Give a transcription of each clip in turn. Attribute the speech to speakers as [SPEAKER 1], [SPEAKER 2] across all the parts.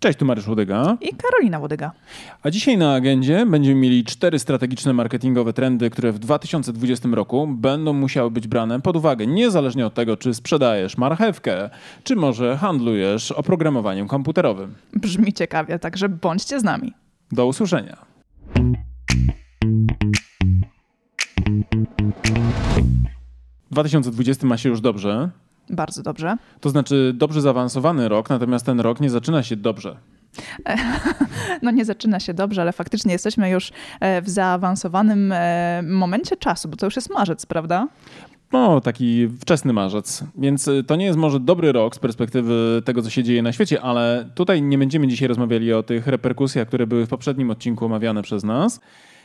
[SPEAKER 1] Cześć, tu Mariusz Łodyga.
[SPEAKER 2] I Karolina Łodyga.
[SPEAKER 1] A dzisiaj na agendzie będziemy mieli cztery strategiczne marketingowe trendy, które w 2020 roku będą musiały być brane pod uwagę, niezależnie od tego, czy sprzedajesz marchewkę, czy może handlujesz oprogramowaniem komputerowym.
[SPEAKER 2] Brzmi ciekawie, także bądźcie z nami.
[SPEAKER 1] Do usłyszenia. W 2020 ma się już dobrze.
[SPEAKER 2] Bardzo dobrze.
[SPEAKER 1] To znaczy dobrze zaawansowany rok, natomiast ten rok nie zaczyna się dobrze.
[SPEAKER 2] No nie zaczyna się dobrze, ale faktycznie jesteśmy już e, w zaawansowanym e, momencie czasu, bo to już jest marzec, prawda?
[SPEAKER 1] No, taki wczesny marzec. Więc y, to nie jest może dobry rok z perspektywy tego, co się dzieje na świecie, ale tutaj nie będziemy dzisiaj rozmawiali o tych reperkusjach, które były w poprzednim odcinku omawiane przez nas.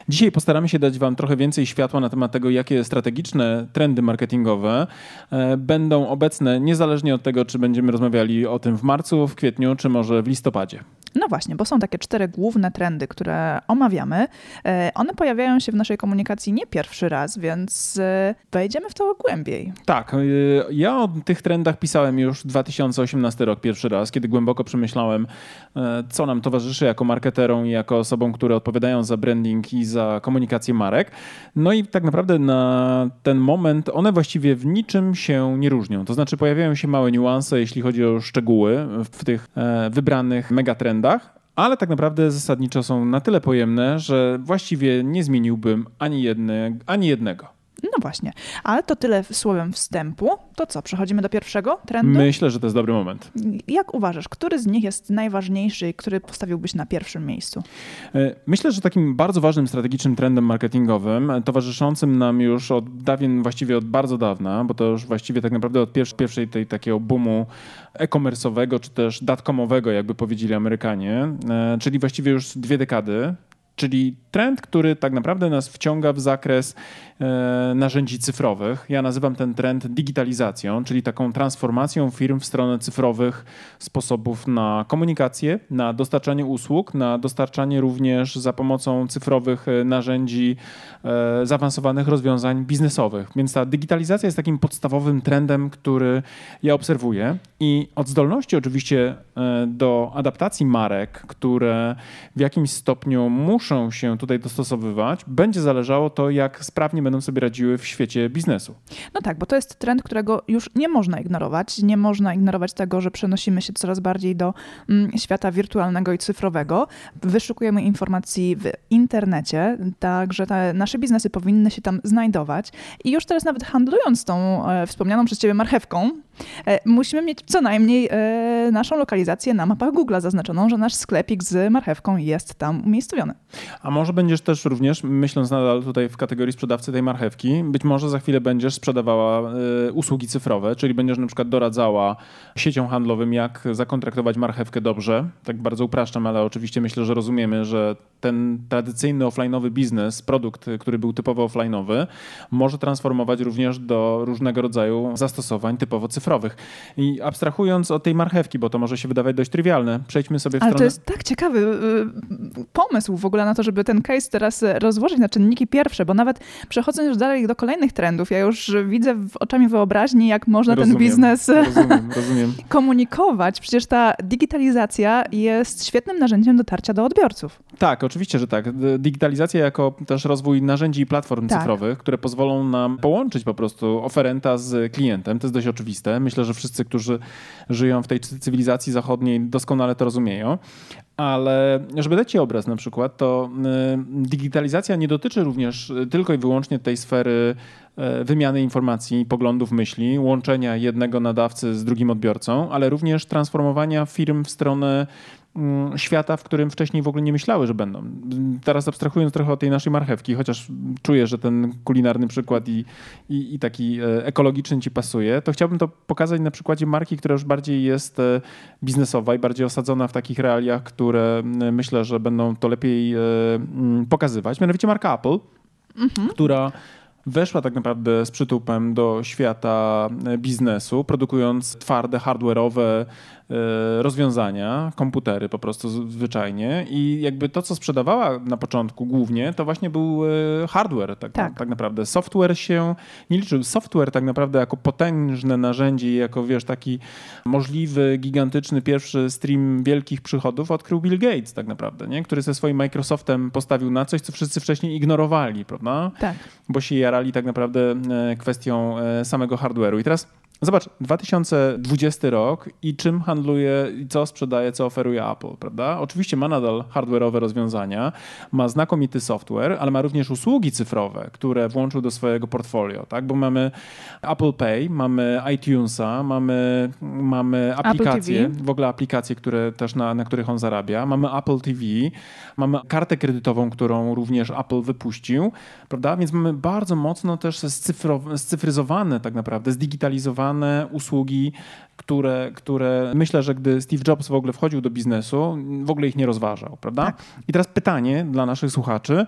[SPEAKER 1] Dzisiaj postaramy się dać Wam trochę więcej światła na temat tego, jakie strategiczne trendy marketingowe e, będą obecne, niezależnie od tego, czy będziemy rozmawiali o tym w marcu, w kwietniu, czy może w listopadzie.
[SPEAKER 2] No właśnie, bo są takie cztery główne trendy, które omawiamy. E, one pojawiają się w naszej komunikacji nie pierwszy raz, więc e, wejdziemy w to głębiej.
[SPEAKER 1] Tak, ja o tych trendach pisałem już 2018 rok pierwszy raz, kiedy głęboko przemyślałem, co nam towarzyszy jako marketerom i jako osobom, które odpowiadają za branding i za komunikację marek. No i tak naprawdę na ten moment one właściwie w niczym się nie różnią. To znaczy pojawiają się małe niuanse, jeśli chodzi o szczegóły w tych e, wybranych megatrendach, ale tak naprawdę zasadniczo są na tyle pojemne, że właściwie nie zmieniłbym ani, jedne, ani jednego.
[SPEAKER 2] No właśnie, ale to tyle słowem wstępu. To co, przechodzimy do pierwszego trendu?
[SPEAKER 1] Myślę, że to jest dobry moment.
[SPEAKER 2] Jak uważasz, który z nich jest najważniejszy i który postawiłbyś na pierwszym miejscu?
[SPEAKER 1] E, myślę, że takim bardzo ważnym strategicznym trendem marketingowym, e, towarzyszącym nam już od dawien, właściwie od bardzo dawna, bo to już właściwie tak naprawdę od pierwszej tej takiego boomu e-commerce'owego, czy też datcomowego, jakby powiedzieli Amerykanie, e, czyli właściwie już dwie dekady, czyli trend, który tak naprawdę nas wciąga w zakres narzędzi cyfrowych. Ja nazywam ten trend digitalizacją, czyli taką transformacją firm w stronę cyfrowych sposobów na komunikację, na dostarczanie usług, na dostarczanie również za pomocą cyfrowych e, narzędzi e, zaawansowanych rozwiązań biznesowych. Więc ta digitalizacja jest takim podstawowym trendem, który ja obserwuję i od zdolności oczywiście do adaptacji marek, które w jakimś stopniu muszą się tutaj dostosowywać, będzie zależało to, jak sprawnie będą sobie radziły w świecie biznesu.
[SPEAKER 2] No tak, bo to jest trend, którego już nie można ignorować. Nie można ignorować tego, że przenosimy się coraz bardziej do mm, świata wirtualnego i cyfrowego. Wyszukujemy informacji w internecie, także te nasze biznesy powinny się tam znajdować. I już teraz nawet handlując tą e, wspomnianą przez ciebie marchewką, e, musimy mieć co najmniej e, naszą lokalizację na mapach Google zaznaczoną, że nasz sklepik z marchewką jest tam umiejscowiony.
[SPEAKER 1] A może będziesz też również, myśląc nadal tutaj w kategorii sprzedawcy tej marchewki, być może za chwilę będziesz sprzedawała y, usługi cyfrowe, czyli będziesz na przykład doradzała sieciom handlowym, jak zakontraktować marchewkę dobrze. Tak bardzo upraszczam, ale oczywiście myślę, że rozumiemy, że ten tradycyjny offline'owy biznes, produkt, który był typowo offline'owy, może transformować również do różnego rodzaju zastosowań typowo cyfrowych. I abstrahując od tej marchewki, bo to może się wydawać dość trywialne, przejdźmy sobie w
[SPEAKER 2] Ale
[SPEAKER 1] stronę...
[SPEAKER 2] to jest tak ciekawy y, pomysł w ogóle na to, żeby ten case teraz rozłożyć na czynniki pierwsze, bo nawet przechodząc już dalej do kolejnych trendów, ja już widzę oczami wyobraźni, jak można
[SPEAKER 1] rozumiem,
[SPEAKER 2] ten biznes
[SPEAKER 1] rozumiem, rozumiem.
[SPEAKER 2] komunikować. Przecież ta digitalizacja jest świetnym narzędziem dotarcia do odbiorców.
[SPEAKER 1] Tak, oczywiście, że tak. Digitalizacja jako też rozwój narzędzi i platform tak. cyfrowych, które pozwolą nam połączyć po prostu oferenta z klientem. To jest dość oczywiste. Myślę, że wszyscy, którzy żyją w tej cywilizacji zachodniej doskonale to rozumieją. Ale żeby dać Ci obraz na przykład, to y, digitalizacja nie dotyczy również y, tylko i wyłącznie tej sfery y, wymiany informacji, poglądów, myśli, łączenia jednego nadawcy z drugim odbiorcą, ale również transformowania firm w stronę świata, w którym wcześniej w ogóle nie myślały, że będą. Teraz abstrahując trochę od tej naszej marchewki, chociaż czuję, że ten kulinarny przykład i, i, i, taki e, ekologiczny ci pasuje, to chciałbym to pokazać na przykładzie marki, która już bardziej jest e, biznesowa i bardziej osadzona w takich realiach, które myślę, że będą to lepiej e, pokazywać. Mianowicie marka Apple, mhm. która weszła tak naprawdę z przytupem do świata biznesu, produkując twarde, hardware'owe rozwiązania, komputery po prostu zwyczajnie i jakby to, co sprzedawała na początku głównie, to właśnie był e, hardware tak, tak. tak naprawdę. Software się nie liczył. Software tak naprawdę jako potężne narzędzie, jako wiesz, taki możliwy, gigantyczny pierwszy stream wielkich przychodów odkrył Bill Gates tak naprawdę, nie? który ze swoim Microsoftem postawił na coś, co wszyscy wcześniej ignorowali, prawda?
[SPEAKER 2] Tak.
[SPEAKER 1] Bo się jarali tak naprawdę e, kwestią samego hardware'u. I teraz Zobacz, 2020 rok i czym handluje i co sprzedaje, co oferuje Apple, prawda? Oczywiście ma nadal hardware'owe rozwiązania, ma znakomity software, ale ma również usługi cyfrowe, które włączył do swojego portfolio, tak? Bo mamy Apple Pay, mamy iTunesa, mamy, mamy aplikacje, w ogóle aplikacje, które też na, na których on zarabia, mamy Apple TV, mamy kartę kredytową, którą również Apple wypuścił, prawda? Więc mamy bardzo mocno też scyfryzowane tak naprawdę, zdigitalizowane usługi, które, które myślę, że gdy Steve Jobs w ogóle wchodził do biznesu, w ogóle ich nie rozważał, prawda? Tak. I teraz pytanie dla naszych słuchaczy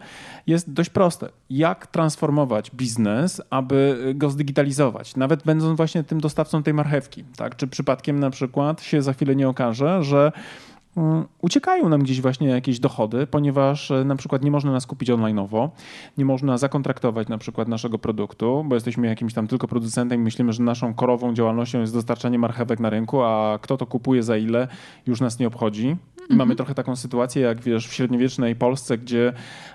[SPEAKER 1] jest dość proste. Jak transformować biznes, aby go zdigitalizować? Nawet będąc właśnie tym dostawcą tej marchewki, tak? Czy przypadkiem na przykład się za chwilę nie okaże, że uciekają nam gdzieś właśnie jakieś dochody, ponieważ e, na przykład nie można nas kupić online'owo, nie można zakontraktować na przykład naszego produktu, bo jesteśmy jakimś tam tylko producentem i myślimy, że naszą korową działalnością jest dostarczanie marchewek na rynku, a kto to kupuje za ile, już nas nie obchodzi. Mhm. Mamy trochę taką sytuację, jak wiesz, w średniowiecznej Polsce, gdzie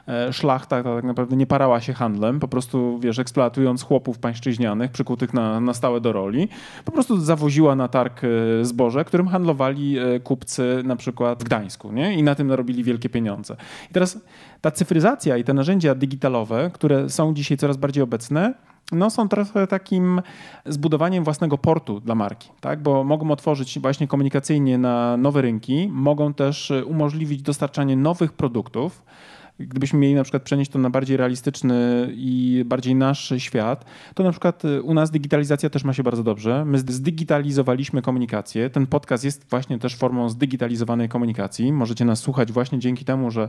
[SPEAKER 1] e, szlachta tak naprawdę nie parała się handlem, po prostu wiesz, eksploatując chłopów pańszczyźnianych, przykutych na, na stałe do roli, po prostu zawoziła na targ e, zboże, którym handlowali e, kupcy na przykład w Gdańsku, nie? I na tym narobili wielkie pieniądze. I teraz ta cyfryzacja i te narzędzia digitalowe, które są dzisiaj coraz bardziej obecne, no, są trochę takim zbudowaniem własnego portu dla marki, tak? bo mogą otworzyć właśnie komunikacyjnie na nowe rynki, mogą też umożliwić dostarczanie nowych produktów, gdybyśmy mieli na przykład przenieść to na bardziej realistyczny i bardziej nasz świat, to na przykład y, u nas digitalizacja też ma się bardzo dobrze. My zdigitalizowaliśmy komunikację. Ten podcast jest właśnie też formą zdigitalizowanej komunikacji. Możecie nas słuchać właśnie dzięki temu, że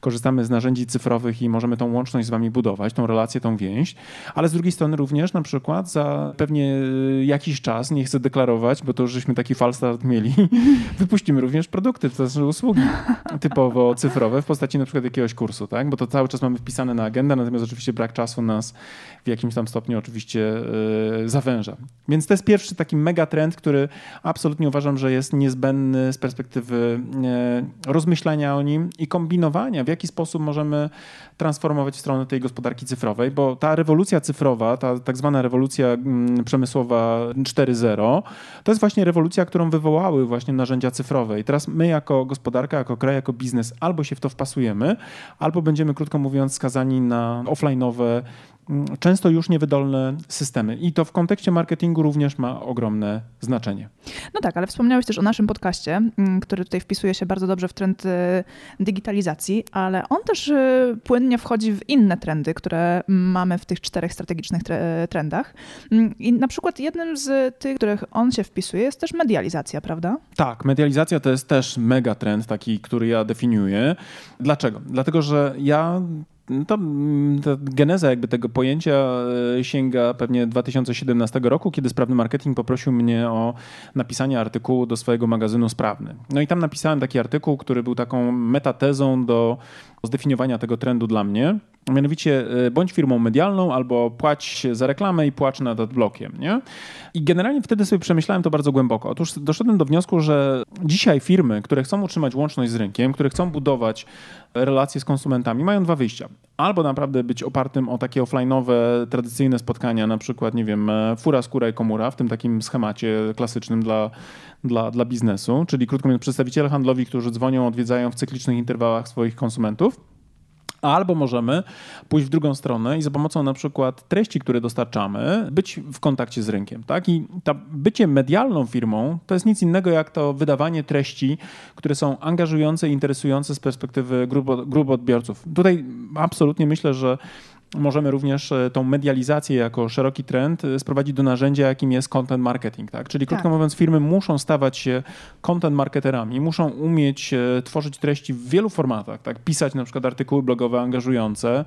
[SPEAKER 1] korzystamy z narzędzi cyfrowych i możemy tą łączność z wami budować, tą relację, tą więź. Ale z drugiej strony również na przykład za pewnie y, jakiś czas, nie chcę deklarować, bo to już żeśmy taki falstart mieli, wypuścimy również produkty, to znaczy usługi typowo cyfrowe w postaci na przykład jakiegoś kursu tak? bo to cały czas mamy wpisane na agendę, natomiast oczywiście brak czasu nas w jakimś tam stopniu oczywiście yy, zawęża. Więc to jest pierwszy taki megatrend, który absolutnie uważam, że jest niezbędny z perspektywy yy, rozmyślania o nim i kombinowania, w jaki sposób możemy transformować w stronę tej gospodarki cyfrowej, bo ta rewolucja cyfrowa, ta tak zwana rewolucja mm, przemysłowa 4.0, to jest właśnie rewolucja, którą wywołały właśnie narzędzia cyfrowe. I teraz my jako gospodarka, jako kraj, jako biznes albo się w to wpasujemy, albo będziemy, krótko mówiąc, skazani na offline'owe często już niewydolne systemy. I to w kontekście marketingu również ma ogromne znaczenie.
[SPEAKER 2] No tak, ale wspomniałeś też o naszym podcaście, mm, który tutaj wpisuje się bardzo dobrze w trend y, digitalizacji, ale on też y, płynnie wchodzi w inne trendy, które mamy w tych czterech strategicznych trendach. Mm, I na przykład jednym z tych, których on się wpisuje, jest też medializacja, prawda?
[SPEAKER 1] Tak, medializacja to jest też mega trend, taki, który ja definiuję. Dlaczego? Dlatego, że ja to, mm, to, geneza jakby tego pojęcia e, sięga pewnie 2017 roku, kiedy sprawny marketing poprosił mnie o napisanie artykułu do swojego magazynu Sprawny. No i tam napisałem taki artykuł, który był taką metatezą do zdefiniowania tego trendu dla mnie. Mianowicie e, bądź firmą medialną albo płać za reklamę i płacz nad adblockiem. Nie? I generalnie wtedy sobie przemyślałem to bardzo głęboko. Otóż doszedłem do wniosku, że dzisiaj firmy, które chcą utrzymać łączność z rynkiem, które chcą budować relacje z konsumentami, mają dwa wyjścia. Albo naprawdę być opartym o takie offline'owe, tradycyjne spotkania, na przykład, nie wiem, e, fura, skóra i komura, w tym takim schemacie klasycznym dla, dla, dla biznesu, czyli krótko mówiąc przedstawiciele handlowi, którzy dzwonią, odwiedzają w cyklicznych interwałach swoich konsumentów Albo możemy pójść w drugą stronę i za pomocą na przykład treści, które dostarczamy, być w kontakcie z rynkiem. Tak? I bycie medialną firmą to jest nic innego jak to wydawanie treści, które są angażujące i interesujące z perspektywy grup odbiorców. Tutaj absolutnie myślę, że możemy również e, tą medializację jako szeroki trend e, sprowadzić do narzędzia, jakim jest content marketing. Tak? Czyli krótko tak. mówiąc, firmy muszą stawać się content marketerami, muszą umieć e, tworzyć treści w wielu formatach, tak? pisać na przykład artykuły blogowe angażujące,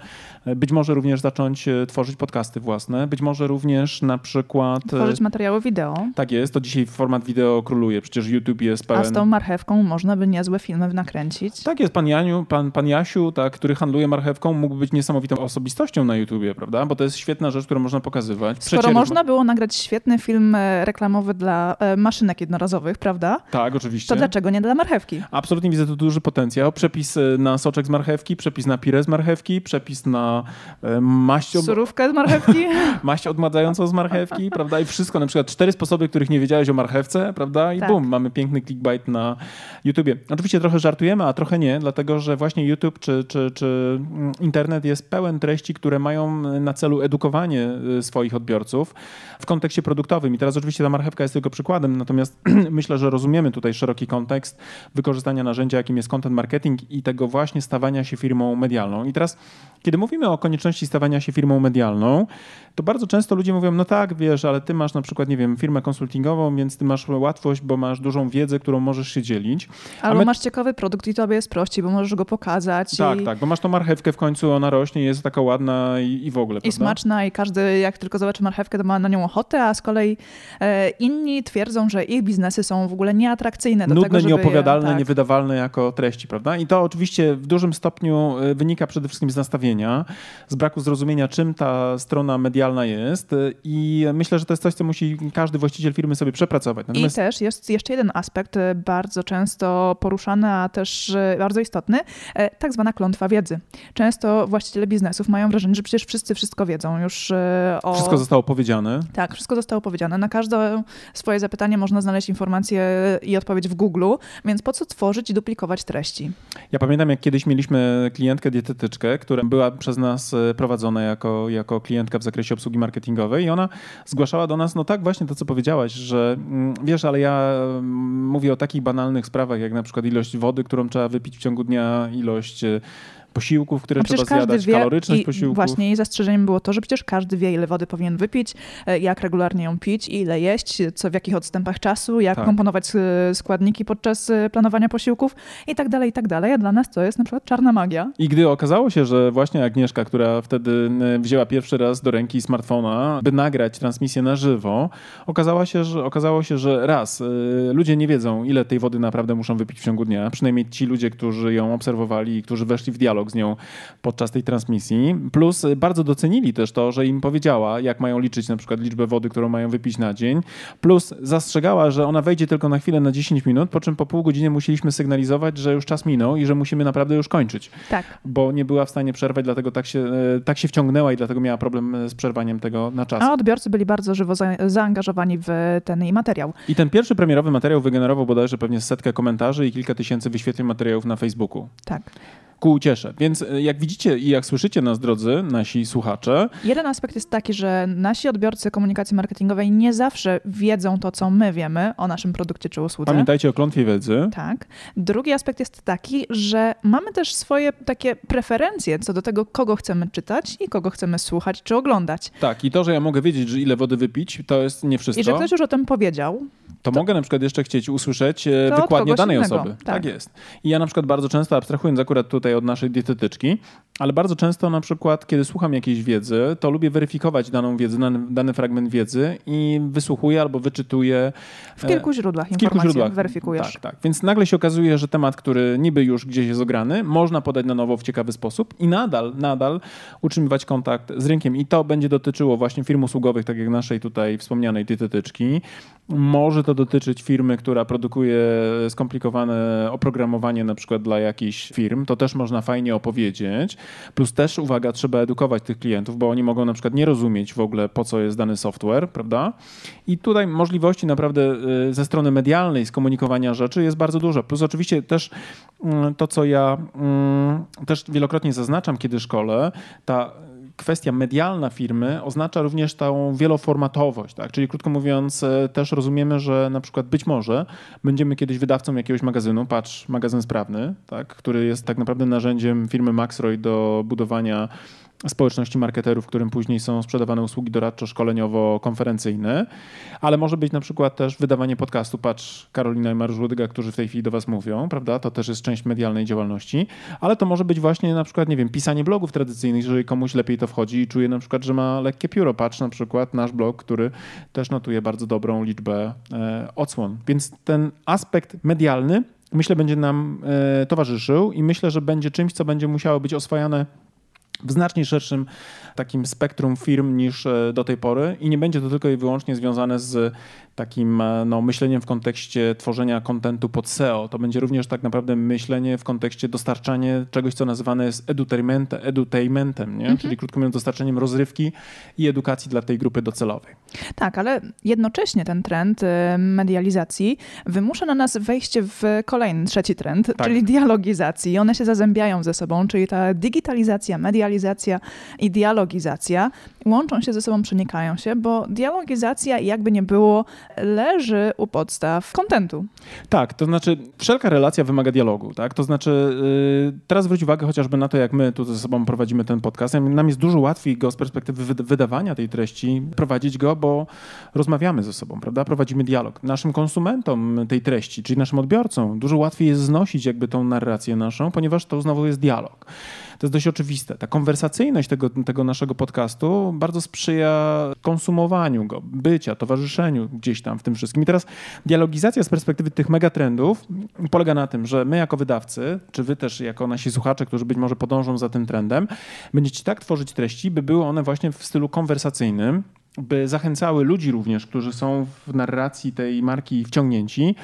[SPEAKER 1] być może również zacząć tworzyć podcasty własne, być może również na przykład...
[SPEAKER 2] Tworzyć materiały wideo.
[SPEAKER 1] Tak jest, to dzisiaj format wideo króluje, przecież YouTube jest pełen...
[SPEAKER 2] A z tą marchewką można by niezłe filmy nakręcić.
[SPEAKER 1] Tak jest, pan Janiu, pan, pan Jasiu, tak, który handluje marchewką, mógł być niesamowitą osobistością na YouTubie, prawda? Bo to jest świetna rzecz, którą można pokazywać.
[SPEAKER 2] Skoro można było nagrać świetny film e, reklamowy dla e, maszynek jednorazowych, prawda?
[SPEAKER 1] Tak, oczywiście.
[SPEAKER 2] To dlaczego nie dla marchewki?
[SPEAKER 1] Absolutnie widzę tu duży potencjał. Przepis e, na soczek z marchewki, przepis na pire z marchewki, przepis na maść...
[SPEAKER 2] Ob... Surówkę z marchewki.
[SPEAKER 1] maść odmładzającą z marchewki, prawda? I wszystko, na przykład cztery sposoby, których nie wiedziałeś o marchewce, prawda? I tak. bum, mamy piękny clickbait na YouTubie. Oczywiście trochę żartujemy, a trochę nie, dlatego że właśnie YouTube czy, czy, czy mm, internet jest pełen treści, które mają na celu edukowanie y, swoich odbiorców w kontekście produktowym. I teraz oczywiście ta marchewka jest tylko przykładem, natomiast myślę, że rozumiemy tutaj szeroki kontekst wykorzystania narzędzia, jakim jest content marketing i tego właśnie stawania się firmą medialną. I teraz, kiedy mówimy o konieczności stawania się firmą medialną, to bardzo często ludzie mówią, no tak, wiesz, ale ty masz na przykład, nie wiem, firmę konsultingową, więc ty masz łatwość, bo masz dużą wiedzę, którą możesz się dzielić.
[SPEAKER 2] Albo my... masz ciekawy produkt i tobie jest prościej, bo możesz go pokazać.
[SPEAKER 1] Tak,
[SPEAKER 2] i...
[SPEAKER 1] tak, bo masz tą marchewkę w końcu, ona rośnie, jest taka ładna i, i w ogóle.
[SPEAKER 2] I prawda? smaczna i każdy jak tylko zobaczy marchewkę, to ma na nią ochotę, a z kolei e, inni twierdzą, że ich biznesy są w ogóle nieatrakcyjne do
[SPEAKER 1] Nudne,
[SPEAKER 2] tego, żeby
[SPEAKER 1] nieopowiadalne,
[SPEAKER 2] je, tak.
[SPEAKER 1] niewydawalne jako treści, prawda? I to oczywiście w dużym stopniu e, wynika przede wszystkim z nastawienia, z braku zrozumienia, czym ta strona medialna jest e, i myślę, że to jest coś, co musi każdy właściciel firmy sobie przepracować.
[SPEAKER 2] Natomiast... I też jest jeszcze jeden aspekt e, bardzo często poruszany, a też bardzo istotny, tak zwana klątwa wiedzy. Często właściciele biznesów mają wrażenie, że przecież wszyscy wszystko wiedzą już o...
[SPEAKER 1] Wszystko zostało powiedziane.
[SPEAKER 2] Tak, wszystko zostało powiedziane. Na każde swoje zapytanie można znaleźć informację i odpowiedź w Google, więc po co tworzyć i duplikować treści?
[SPEAKER 1] Ja pamiętam, jak kiedyś mieliśmy klientkę dietetyczkę, która była przez nas e, prowadzona jako, jako klientka w zakresie obsługi marketingowej i ona zgłaszała do nas, no tak, właśnie to, co powiedziałaś, że mm, wiesz, ale ja mm, mówię o takich banalnych sprawach, jak na przykład ilość wody, którą trzeba wypić w ciągu dnia, ilość e, posiłków, które trzeba zjadać, wie, kaloryczność
[SPEAKER 2] i
[SPEAKER 1] posiłków.
[SPEAKER 2] Właśnie jej zastrzeżeniem było to, że przecież każdy wie, ile wody powinien wypić, e, jak regularnie ją pić, ile jeść, co w jakich odstępach czasu, jak tak. komponować e, składniki podczas e, planowania posiłków i tak dalej, i tak dalej. A dla nas to jest na przykład czarna magia.
[SPEAKER 1] I gdy okazało się, że właśnie Agnieszka, która wtedy wzięła pierwszy raz do ręki smartfona, by nagrać transmisję na żywo, okazało się, że, okazało się, że raz, ludzie nie wiedzą, ile tej wody naprawdę muszą wypić w ciągu dnia, przynajmniej ci ludzie, którzy ją obserwowali i którzy weszli w dialog dialog z nią podczas tej transmisji. Plus bardzo docenili też to, że im powiedziała, jak mają liczyć na przykład liczbę wody, którą mają wypić na dzień. Plus zastrzegała, że ona wejdzie tylko na chwilę na 10 minut, po czym po pół godziny musieliśmy sygnalizować, że już czas minął i że musimy naprawdę już kończyć.
[SPEAKER 2] Tak.
[SPEAKER 1] Bo nie była w stanie przerwać, dlatego tak się, e, tak się wciągnęła i dlatego miała problem z przerwaniem tego na czas.
[SPEAKER 2] A odbiorcy byli bardzo żywo za, zaangażowani w ten jej materiał.
[SPEAKER 1] I ten pierwszy premierowy materiał wygenerował bodajże pewnie setkę komentarzy i kilka tysięcy wyświetleń materiałów na Facebooku.
[SPEAKER 2] Tak
[SPEAKER 1] ku uciesze. Więc e, jak widzicie i jak słyszycie nas, drodzy nasi słuchacze.
[SPEAKER 2] Jeden aspekt jest taki, że nasi odbiorcy komunikacji marketingowej nie zawsze wiedzą to, co my wiemy o naszym produkcie czy usłudze.
[SPEAKER 1] Pamiętajcie o klątwie wiedzy.
[SPEAKER 2] Tak. Drugi aspekt jest taki, że mamy też swoje takie preferencje co do tego, kogo chcemy czytać i kogo chcemy słuchać czy oglądać.
[SPEAKER 1] Tak, i to, że ja mogę wiedzieć, że ile wody wypić, to jest nie wszystko.
[SPEAKER 2] I że ktoś już o tym powiedział,
[SPEAKER 1] to, to, mogę na przykład jeszcze chcieć usłyszeć e, wykładnię danej innego. osoby. Tak. tak. jest. I ja na przykład bardzo często, abstrahując akurat tutaj od naszej dietetyczki, ale bardzo często na przykład, kiedy słucham jakiejś wiedzy, to lubię weryfikować daną wiedzę, dany, dany fragment wiedzy i wysłuchuję albo wyczytuję.
[SPEAKER 2] W kilku źródłach w kilku źródłach. weryfikujesz.
[SPEAKER 1] Tak, tak. Więc nagle się okazuje, że temat, który niby już gdzieś jest ograny, można podać na nowo w ciekawy sposób i nadal, nadal utrzymywać kontakt z rynkiem. I to będzie dotyczyło właśnie firm usługowych, tak jak naszej tutaj wspomnianej dietetyczki. Może to dotyczyć firmy, która produkuje skomplikowane oprogramowanie na przykład dla jakichś firm. To też można fajnie opowiedzieć. Plus też, uwaga, trzeba edukować tych klientów, bo oni mogą na przykład nie rozumieć w ogóle, po co jest dany software, prawda? I tutaj możliwości naprawdę y, ze strony medialnej skomunikowania rzeczy jest bardzo dużo. Plus oczywiście też mm, to, co ja mm, też wielokrotnie zaznaczam, kiedy szkole, ta kwestia medialna firmy oznacza również tą wieloformatowość, tak? Czyli krótko mówiąc, e, też rozumiemy, że na przykład być może będziemy kiedyś wydawcą jakiegoś magazynu, patrz, magazyn sprawny, tak? który jest tak naprawdę narzędziem firmy Maxroy do budowania społeczności marketerów, którym później są sprzedawane usługi doradczo-szkoleniowo-konferencyjne, ale może być na przykład też wydawanie podcastu. Patrz, Karolina i Mariusz Łydyga, którzy w tej chwili do was mówią, prawda? To też jest część medialnej działalności, ale to może być właśnie na przykład, nie wiem, pisanie blogów tradycyjnych, jeżeli komuś lepiej to wchodzi i czuje na przykład, że ma lekkie pióro. Patrz na przykład nasz blog, który też notuje bardzo dobrą liczbę e, odsłon. Więc ten aspekt medialny myślę będzie nam e, towarzyszył i myślę, że będzie czymś, co będzie musiało być oswajane w znacznie szerszym takim spektrum firm niż e, do tej pory i nie będzie to tylko i wyłącznie związane z takim e, no, myśleniem w kontekście tworzenia kontentu pod SEO. To będzie również tak naprawdę myślenie w kontekście dostarczania czegoś, co nazywane jest edutainment, edutainmentem, nie? Mhm. czyli krótko mówiąc dostarczeniem rozrywki i edukacji dla tej grupy docelowej.
[SPEAKER 2] Tak, ale jednocześnie ten trend y, medializacji wymusza na nas wejście w kolejny, trzeci trend, tak. czyli dialogizacji. One się zazębiają ze sobą, czyli ta digitalizacja, medializacja i dialogizacja łączą się ze sobą, przenikają się, bo dialogizacja jakby nie było leży u podstaw kontentu.
[SPEAKER 1] Tak, to znaczy wszelka relacja wymaga dialogu, tak? To znaczy yy, teraz zwróć uwagę chociażby na to, jak my tu ze sobą prowadzimy ten podcast. Nam jest dużo łatwiej go z perspektywy wydawania tej treści prowadzić go, bo rozmawiamy ze sobą, prawda? Prowadzimy dialog. Naszym konsumentom tej treści, czyli naszym odbiorcom, dużo łatwiej jest znosić jakby tą narrację naszą, ponieważ to znowu jest dialog. To jest dość oczywiste. Ta konwersacyjność tego, tego naszego podcastu bardzo sprzyja konsumowaniu go, bycia, towarzyszeniu gdzieś tam w tym wszystkim. I teraz dialogizacja z perspektywy tych megatrendów polega na tym, że my jako wydawcy, czy wy też jako nasi słuchacze, którzy być może podążą za tym trendem, będziecie tak tworzyć treści, by były one właśnie w stylu konwersacyjnym, by zachęcały ludzi również, którzy są w narracji tej marki wciągnięci,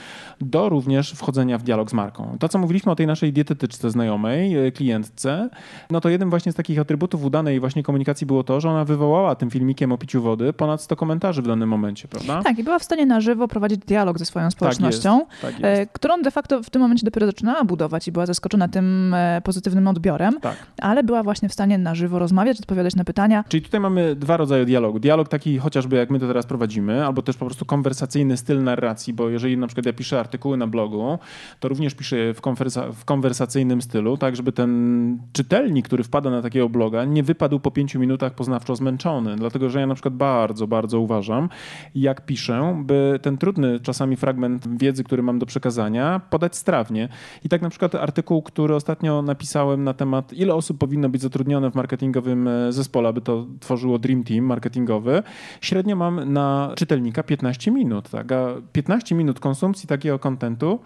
[SPEAKER 1] do również wchodzenia w dialog z marką. To, co mówiliśmy o tej naszej dietetyczce znajomej, e, klientce, no to jeden właśnie z takich atrybutów udanej właśnie komunikacji było to, że ona wywołała tym filmikiem o piciu wody ponad 100 komentarzy w danym momencie, prawda?
[SPEAKER 2] Tak, i była w stanie na żywo prowadzić dialog ze swoją tak społecznością, tak jest, tak jest. którą de facto w tym momencie dopiero zaczynała budować i była zaskoczona tym e, pozytywnym odbiorem, tak. ale była właśnie w stanie na żywo rozmawiać, odpowiadać na pytania.
[SPEAKER 1] Czyli tutaj mamy dwa rodzaje dialogu. Dialog taki taki chociażby jak my to teraz prowadzimy, albo też po prostu konwersacyjny styl narracji, bo jeżeli na przykład ja piszę artykuły na blogu, to również piszę w, konwersa w konwersacyjnym stylu, tak żeby ten czytelnik, który wpada na takiego bloga, nie wypadł po pięciu minutach poznawczo zmęczony. Dlatego, że ja na przykład bardzo, bardzo uważam, jak piszę, by ten trudny czasami fragment wiedzy, który mam do przekazania, podać strawnie. I tak na przykład artykuł, który ostatnio napisałem na temat, ile osób powinno być zatrudnione w marketingowym e, zespole, aby to tworzyło Dream Team marketingowy, średnio mam na czytelnika 15 minut. Tak? A 15 minut konsumpcji takiego kontentu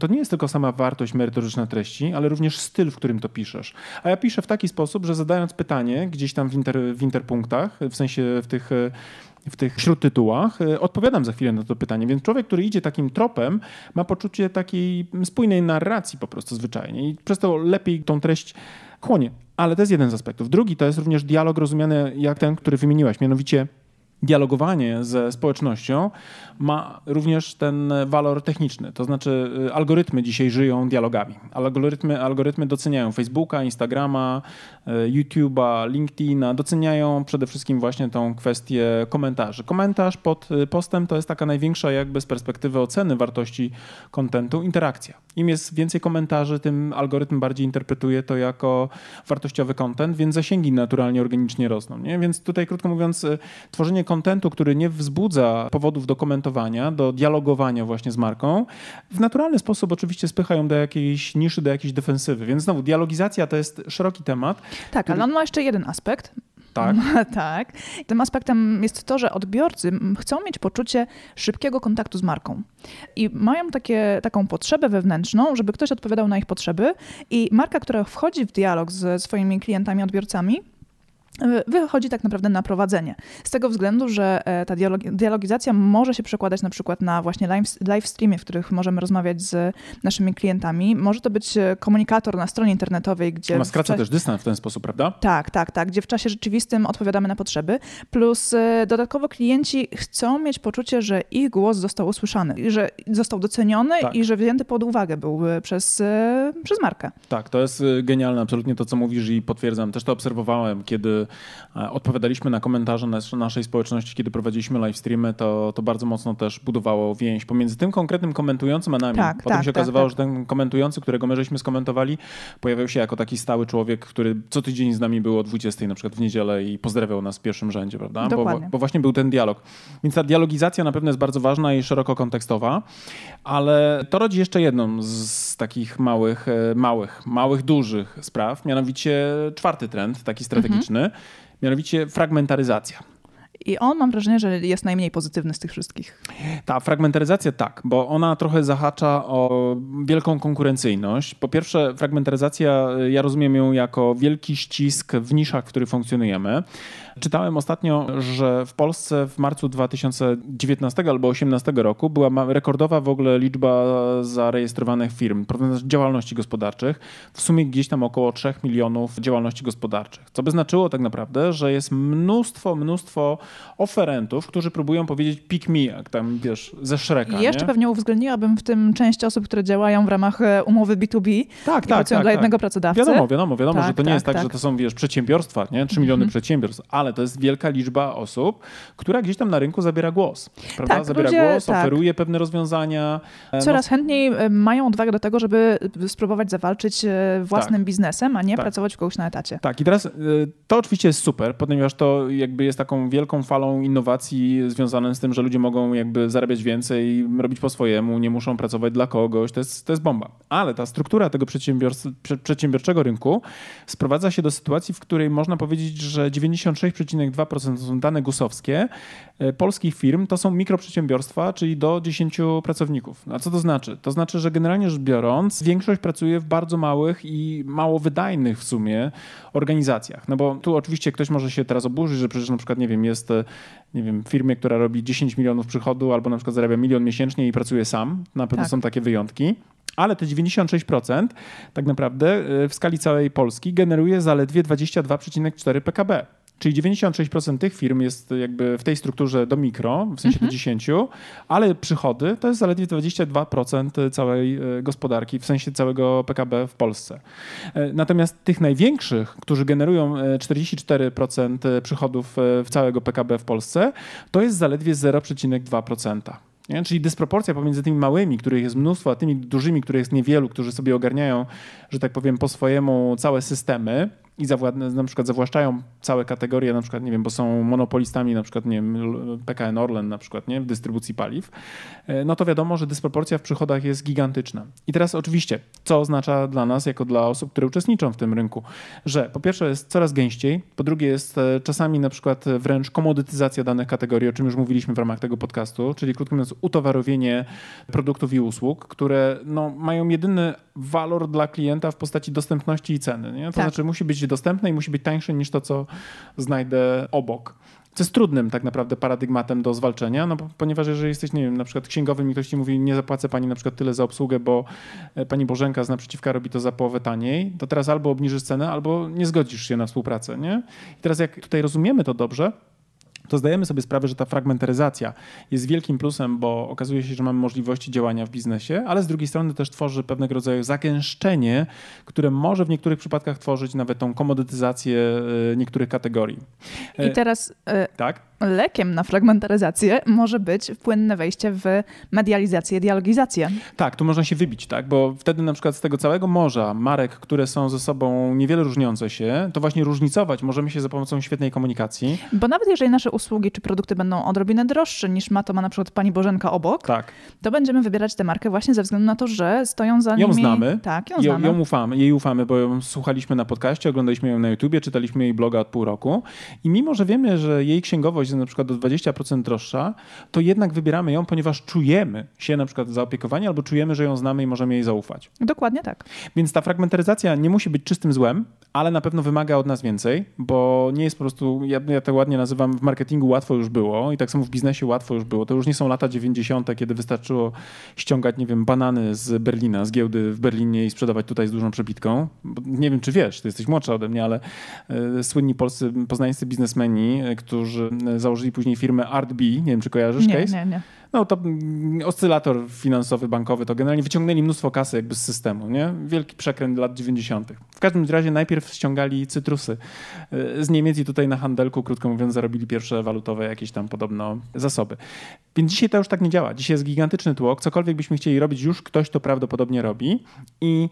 [SPEAKER 1] to nie jest tylko sama wartość merytoryczna treści, ale również styl, w którym to piszesz. A ja piszę w taki sposób, że zadając pytanie gdzieś tam w, inter, w interpunktach, w sensie w tych w tych śródtytułach, odpowiadam za chwilę na to pytanie. Więc człowiek, który idzie takim tropem, ma poczucie takiej spójnej narracji po prostu zwyczajnie i przez to lepiej tą treść chłonie. Ale to jest jeden z aspektów. Drugi to jest również dialog rozumiany jak ten, który wymieniłaś, mianowicie dialogowanie ze społecznością ma również ten walor techniczny. To znaczy y, algorytmy dzisiaj żyją dialogami. Algorytmy, algorytmy doceniają Facebooka, Instagrama, y, YouTube'a, LinkedIna, doceniają przede wszystkim właśnie tą kwestię komentarzy. Komentarz pod y, postem to jest taka największa jakby z perspektywy oceny wartości kontentu interakcja. Im jest więcej komentarzy, tym algorytm bardziej interpretuje to jako wartościowy kontent, więc zasięgi naturalnie organicznie rosną. Nie? Więc tutaj krótko mówiąc tworzenie kontentu, który nie wzbudza powodów do komentowania, do dialogowania właśnie z marką, w naturalny sposób oczywiście spychają do jakiejś niszy, do jakiejś defensywy. Więc znowu, dialogizacja to jest szeroki temat.
[SPEAKER 2] Tak, który... ale on ma jeszcze jeden aspekt.
[SPEAKER 1] Tak.
[SPEAKER 2] tak. Tym aspektem jest to, że odbiorcy chcą mieć poczucie szybkiego kontaktu z marką. I mają takie, taką potrzebę wewnętrzną, żeby ktoś odpowiadał na ich potrzeby, i marka, która wchodzi w dialog ze swoimi klientami, odbiorcami, wychodzi tak naprawdę na prowadzenie. Z tego względu, że e, ta dialogizacja może się przekładać na przykład na właśnie live, streamie, w których możemy rozmawiać z naszymi klientami. Może to być e, komunikator na stronie internetowej, gdzie...
[SPEAKER 1] Ma skraca też dystans w ten sposób, prawda?
[SPEAKER 2] Tak, tak, tak, gdzie w czasie rzeczywistym odpowiadamy na potrzeby. Plus e, dodatkowo klienci chcą mieć poczucie, że ich głos został usłyszany, że został doceniony tak. i że wzięty pod uwagę był przez, przez markę.
[SPEAKER 1] Tak, to jest genialne absolutnie to, co mówisz i potwierdzam. Też to obserwowałem, kiedy odpowiadaliśmy na komentarze nas, naszej społeczności, kiedy prowadziliśmy live streamy, to, to bardzo mocno też budowało więź pomiędzy tym konkretnym komentującym a nami.
[SPEAKER 2] Tak,
[SPEAKER 1] Potem
[SPEAKER 2] tak,
[SPEAKER 1] się
[SPEAKER 2] tak,
[SPEAKER 1] okazywało,
[SPEAKER 2] tak.
[SPEAKER 1] że ten komentujący, którego my żeśmy skomentowali, pojawiał się jako taki stały człowiek, który co tydzień z nami był o 20 na przykład w niedzielę i pozdrawiał nas w pierwszym rzędzie, prawda? Bo,
[SPEAKER 2] Dokładnie.
[SPEAKER 1] bo właśnie był ten dialog. Więc ta dialogizacja na pewno jest bardzo ważna i szeroko kontekstowa, ale to rodzi jeszcze jedną z takich małych, e, małych, małych, dużych spraw, mianowicie czwarty trend, taki strategiczny, mianowicie fragmentaryzacja.
[SPEAKER 2] I on mam wrażenie, że jest najmniej pozytywny z tych wszystkich.
[SPEAKER 1] Ta fragmentaryzacja tak, bo ona trochę zahacza o wielką konkurencyjność. Po pierwsze, fragmentaryzacja, y, ja rozumiem ją jako wielki ścisk w niszach, w których funkcjonujemy. Czytałem ostatnio, że w Polsce w marcu 2019 albo 2018 roku była rekordowa w ogóle liczba zarejestrowanych firm, działalności gospodarczych. W sumie gdzieś tam około 3 milionów działalności gospodarczych. Co by znaczyło tak naprawdę, że jest mnóstwo, mnóstwo oferentów, którzy próbują powiedzieć pick me, jak tam wiesz, ze Shreka.
[SPEAKER 2] I jeszcze
[SPEAKER 1] nie?
[SPEAKER 2] pewnie uwzględniłabym w tym część osób, które działają w ramach e, umowy B2B
[SPEAKER 1] tak, tak,
[SPEAKER 2] pracują
[SPEAKER 1] tak,
[SPEAKER 2] dla
[SPEAKER 1] tak.
[SPEAKER 2] jednego pracodawcy.
[SPEAKER 1] Wiadomo, wiadomo, wiadomo,
[SPEAKER 2] Tak,
[SPEAKER 1] że to nie
[SPEAKER 2] tak,
[SPEAKER 1] jest tak,
[SPEAKER 2] tak.
[SPEAKER 1] że to są, wiesz, przedsiębiorstwa, nie? 3 miliony przedsiębiorstw, ale to jest wielka liczba osób, która gdzieś tam na rynku zabiera głos, prawda?
[SPEAKER 2] Tak,
[SPEAKER 1] zabiera
[SPEAKER 2] ludzie-
[SPEAKER 1] głos,
[SPEAKER 2] tak.
[SPEAKER 1] oferuje pewne rozwiązania. E, no,
[SPEAKER 2] Coraz chętniej e, mają odwagę do tego, żeby spróbować zawalczyć e, własnym biznesem, a nie
[SPEAKER 1] Tak.
[SPEAKER 2] pracować u kogoś na etacie.
[SPEAKER 1] Tak, i teraz to oczywiście jest super, ponieważ to jakby jest taką wielką falą innowacji związaną z tym, że ludzie mogą jakby zarabiać więcej, robić po swojemu, nie muszą pracować dla kogoś, to jest, to jest bomba. Ale ta struktura tego przedsiębiorczego rynku sprowadza się do sytuacji, w której można powiedzieć, że 96,2% to są dane gusowskie y, polskich firm, to są mikroprzedsiębiorstwa, czyli do 10 pracowników. A co to znaczy? To znaczy, że generalnie rzecz biorąc, większość pracuje w bardzo małych i mało wydajnych w sumie organizacjach. No bo tu oczywiście ktoś może się teraz oburzyć, że przecież na przykład, nie wiem, jest e, nie wiem, w firmie, która robi 10 milionów przychodu albo na przykład zarabia milion miesięcznie i pracuje sam. Na pewno
[SPEAKER 2] Tak.
[SPEAKER 1] są takie wyjątki. Ale te 96% tak naprawdę e, w skali całej Polski generuje zaledwie 22,4 PKB. Czyli 96% tych firm jest jakby w tej strukturze do mikro, w sensie do 10, ale przychody to jest zaledwie 22% całej e, gospodarki, w sensie całego PKB w Polsce. E, Natomiast tych największych, którzy generują e, 44% przychodów e, w całego PKB w Polsce, to jest zaledwie 0,2%. Nie? Czyli dysproporcja pomiędzy tymi małymi, których jest mnóstwo, a tymi dużymi, których jest niewielu, którzy sobie ogarniają, że tak powiem, po swojemu całe systemy i zawład- na przykład zawłaszczają całe kategorie, na przykład, nie wiem, bo są monopolistami, na przykład, nie wiem, PKN Orlen na przykład, nie, w dystrybucji paliw, e, no to wiadomo, że dysproporcja w przychodach jest gigantyczna. I teraz oczywiście, co oznacza dla nas, jako dla osób, które uczestniczą w tym rynku, że po pierwsze jest coraz gęściej, po drugie jest e, czasami na przykład wręcz komodytyzacja danych kategorii, o czym już mówiliśmy w ramach tego podcastu, czyli krótko mówiąc utowarowienie produktów i usług, które no, mają jedyny walor dla klienta w postaci dostępności i ceny. Nie? To
[SPEAKER 2] Tak.
[SPEAKER 1] znaczy musi być dostępne i musi być tańsze niż to, co znajdę obok. Co jest trudnym tak naprawdę paradygmatem do zwalczenia, no ponieważ jeżeli jesteś, nie wiem, na przykład księgowym i ktoś ci mówi, nie zapłacę pani na przykład tyle za obsługę, bo e, pani Bożenka z naprzeciwka robi to za połowę taniej, to teraz albo obniżysz cenę, albo nie zgodzisz się na współpracę, nie? I teraz jak tutaj rozumiemy to dobrze, to zdajemy sobie sprawę, że ta fragmentaryzacja jest wielkim plusem, bo okazuje się, że mamy możliwości działania w biznesie, ale z drugiej strony też tworzy pewnego rodzaju zagęszczenie, które może w niektórych przypadkach tworzyć nawet tą komodytyzację e, niektórych kategorii. E,
[SPEAKER 2] I teraz e,
[SPEAKER 1] Tak?
[SPEAKER 2] Lekiem na fragmentaryzację może być płynne wejście w medializację, dialogizację.
[SPEAKER 1] Tak, tu można się wybić, tak? Bo wtedy na przykład z tego całego morza marek, które są ze sobą niewiele różniące się, to właśnie różnicować możemy się za pomocą świetnej komunikacji.
[SPEAKER 2] Bo nawet jeżeli nasze usługi czy produkty będą odrobinę droższe niż ma to ma na przykład pani Bożenka obok,
[SPEAKER 1] Tak.
[SPEAKER 2] to będziemy wybierać tę markę właśnie ze względu na to, że stoją za
[SPEAKER 1] Ją
[SPEAKER 2] nimi...
[SPEAKER 1] znamy.
[SPEAKER 2] Tak, ją
[SPEAKER 1] Ją,
[SPEAKER 2] znamy.
[SPEAKER 1] ją ufamy, jej ufamy, bo ją słuchaliśmy na podcaście, oglądaliśmy ją na YouTubie, czytaliśmy jej bloga od pół roku i mimo, że wiemy, że jej księgowość jest na przykład do 20% droższa, to jednak wybieramy ją, ponieważ czujemy się na przykład zaopiekowani albo czujemy, że ją znamy i możemy jej zaufać.
[SPEAKER 2] Dokładnie tak.
[SPEAKER 1] Więc ta fragmentaryzacja nie musi być czystym złem, ale na pewno wymaga od nas więcej, bo nie jest po prostu, ja, ja to ładnie nazywam, w marketingu łatwo już było i tak samo w biznesie łatwo już było. To już nie są lata 90., kiedy wystarczyło ściągać, nie wiem, banany z Berlina, z giełdy w Berlinie i sprzedawać tutaj z dużą przebitką. Bo nie wiem, czy wiesz, ty jesteś młodsza ode mnie, ale e, słynni polscy, poznańscy biznesmeni, e, którzy e, założyli później firmę ArtB, nie wiem, czy kojarzysz
[SPEAKER 2] Nie,
[SPEAKER 1] case?
[SPEAKER 2] nie, nie.
[SPEAKER 1] no to mm, oscylator finansowy, bankowy, to generalnie wyciągnęli mnóstwo kasy jakby z systemu, nie? Wielki przekręt lat 90. W każdym razie najpierw ściągali cytrusy y, z Niemiec i tutaj na handelku, krótko mówiąc, zarobili pierwsze walutowe jakieś tam podobno zasoby. Więc dzisiaj to już tak nie działa. Dzisiaj jest gigantyczny tłok. Cokolwiek byśmy chcieli robić, już ktoś to prawdopodobnie robi i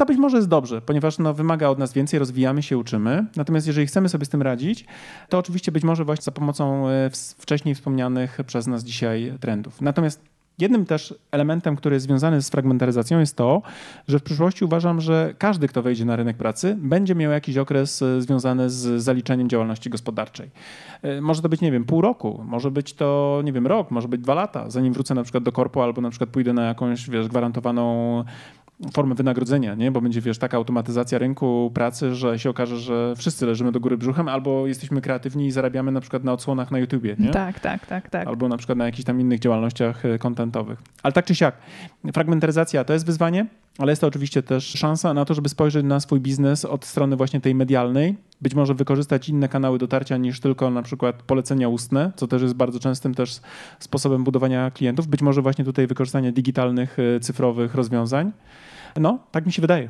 [SPEAKER 1] to być może jest dobrze, ponieważ no, wymaga od nas więcej, rozwijamy się, uczymy. Natomiast jeżeli chcemy sobie z tym radzić, to oczywiście być może właśnie za pomocą e, wcześniej wspomnianych przez nas dzisiaj trendów. Natomiast Jednym też elementem, który jest związany z fragmentaryzacją jest to, że w przyszłości uważam, że każdy, kto wejdzie na rynek pracy, będzie miał jakiś okres e, związany z zaliczeniem działalności gospodarczej. E, może to być, nie wiem, pół roku, może być to, nie wiem, rok, może być dwa lata, zanim wrócę na przykład do korpo albo na przykład pójdę na jakąś, wiesz, gwarantowaną formę wynagrodzenia, nie? bo będzie wiesz, taka automatyzacja rynku pracy, że się okaże, że wszyscy leżymy do góry brzuchem albo jesteśmy kreatywni i zarabiamy na przykład na odsłonach na YouTubie. Nie?
[SPEAKER 2] Tak, tak, tak, tak.
[SPEAKER 1] Albo na przykład na jakichś tam innych działalnościach e, kontentowych. Ale tak czy siak, fragmentaryzacja to jest wyzwanie, ale jest to oczywiście też szansa na to, żeby spojrzeć na swój biznes od strony właśnie tej medialnej, być może wykorzystać inne kanały dotarcia niż tylko na przykład polecenia ustne, co też jest bardzo częstym też sposobem budowania klientów, być może właśnie tutaj wykorzystanie digitalnych, e, cyfrowych rozwiązań. No, tak mi się wydaje.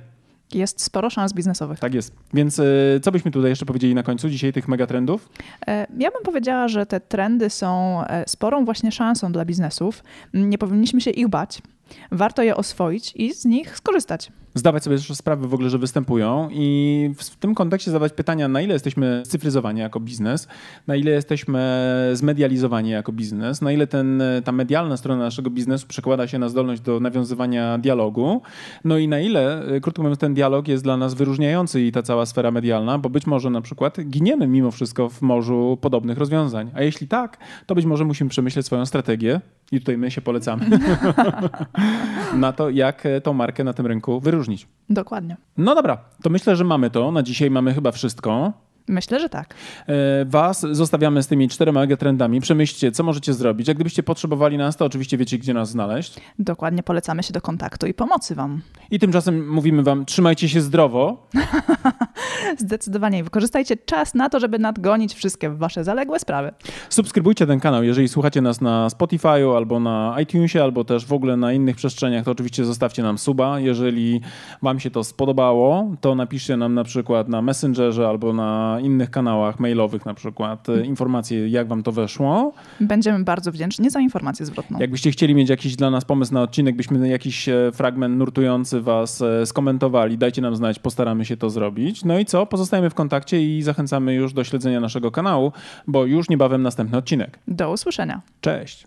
[SPEAKER 2] Jest sporo szans biznesowych.
[SPEAKER 1] Tak jest. Więc e, co byśmy tutaj jeszcze powiedzieli na końcu dzisiaj tych megatrendów?
[SPEAKER 2] E, ja bym powiedziała, że te trendy są e, sporą właśnie szansą dla biznesów. Nie powinniśmy się ich bać. Warto je oswoić i z nich skorzystać
[SPEAKER 1] zdawać sobie też sprawę w ogóle, że występują i w tym kontekście zadawać pytania, na ile jesteśmy cyfryzowani jako biznes, na ile jesteśmy zmedializowani jako biznes, na ile ten, ta medialna strona naszego biznesu przekłada się na zdolność do nawiązywania dialogu, no i na ile, krótko mówiąc, ten dialog jest dla nas wyróżniający i ta cała sfera medialna, bo być może na przykład giniemy mimo wszystko w morzu podobnych rozwiązań. A jeśli tak, to być może musimy przemyśleć swoją strategię i tutaj my się polecamy na to, jak tą markę na tym rynku wyróżnić wyróżnić.
[SPEAKER 2] Dokładnie.
[SPEAKER 1] No dobra, to myślę, że mamy to. Na dzisiaj mamy chyba wszystko.
[SPEAKER 2] Myślę, że tak.
[SPEAKER 1] E, was zostawiamy z tymi czterema trendami. Przemyślcie, co możecie zrobić. Jak gdybyście potrzebowali nas, to oczywiście wiecie, gdzie nas znaleźć.
[SPEAKER 2] Dokładnie, polecamy się do kontaktu i pomocy wam.
[SPEAKER 1] I tymczasem mówimy wam, trzymajcie się zdrowo.
[SPEAKER 2] Zdecydowanie. Wykorzystajcie czas na to, żeby nadgonić wszystkie wasze zaległe sprawy.
[SPEAKER 1] Subskrybujcie ten kanał. Jeżeli słuchacie nas na Spotify'u albo na iTunesie, albo też w ogóle na innych przestrzeniach, to oczywiście zostawcie nam suba. Jeżeli wam się to spodobało, to napiszcie nam na przykład na Messengerze albo na innych kanałach mailowych na przykład e, informacje, jak wam to weszło.
[SPEAKER 2] Będziemy bardzo wdzięczni za informację zwrotną.
[SPEAKER 1] Jakbyście chcieli mieć jakiś dla nas pomysł na odcinek, byśmy jakiś e, fragment nurtujący was e, skomentowali, dajcie nam znać, postaramy się to zrobić. No i co? Pozostajemy w kontakcie i zachęcamy już do śledzenia naszego kanału, bo już niebawem następny odcinek.
[SPEAKER 2] Do usłyszenia.
[SPEAKER 1] Cześć.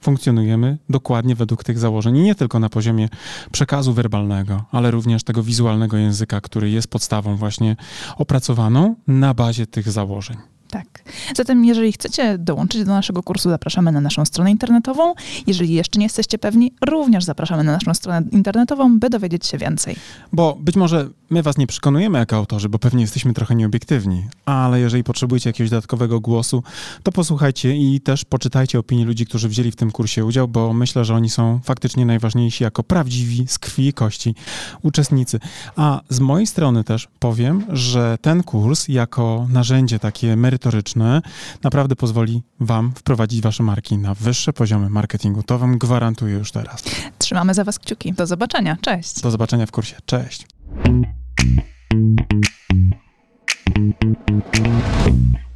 [SPEAKER 1] funkcjonujemy dokładnie według tych założeń. I nie tylko na poziomie przekazu werbalnego, ale również tego wizualnego języka, który jest podstawą właśnie opracowaną na bazie tych założeń.
[SPEAKER 2] Tak. Zatem, jeżeli chcecie dołączyć do naszego kursu, zapraszamy na naszą stronę internetową. Jeżeli jeszcze nie jesteście pewni, również zapraszamy na naszą stronę internetową, by dowiedzieć się więcej.
[SPEAKER 1] Bo być może my was nie przekonujemy jako autorzy, bo pewnie jesteśmy trochę nieobiektywni, ale jeżeli potrzebujecie jakiegoś dodatkowego głosu, to posłuchajcie i też poczytajcie opinie ludzi, którzy wzięli w tym kursie udział, bo myślę, że oni są faktycznie najważniejsi jako prawdziwi z krwi i kości uczestnicy. A z mojej strony też powiem, że ten kurs jako narzędzie takie merytoryczne naprawdę pozwoli wam wprowadzić wasze marki na wyższe poziomy marketingu. To wam gwarantuję już teraz.
[SPEAKER 2] Trzymamy za was kciuki. Do zobaczenia. Cześć.
[SPEAKER 1] Do zobaczenia w kursie. Cześć. Thank you.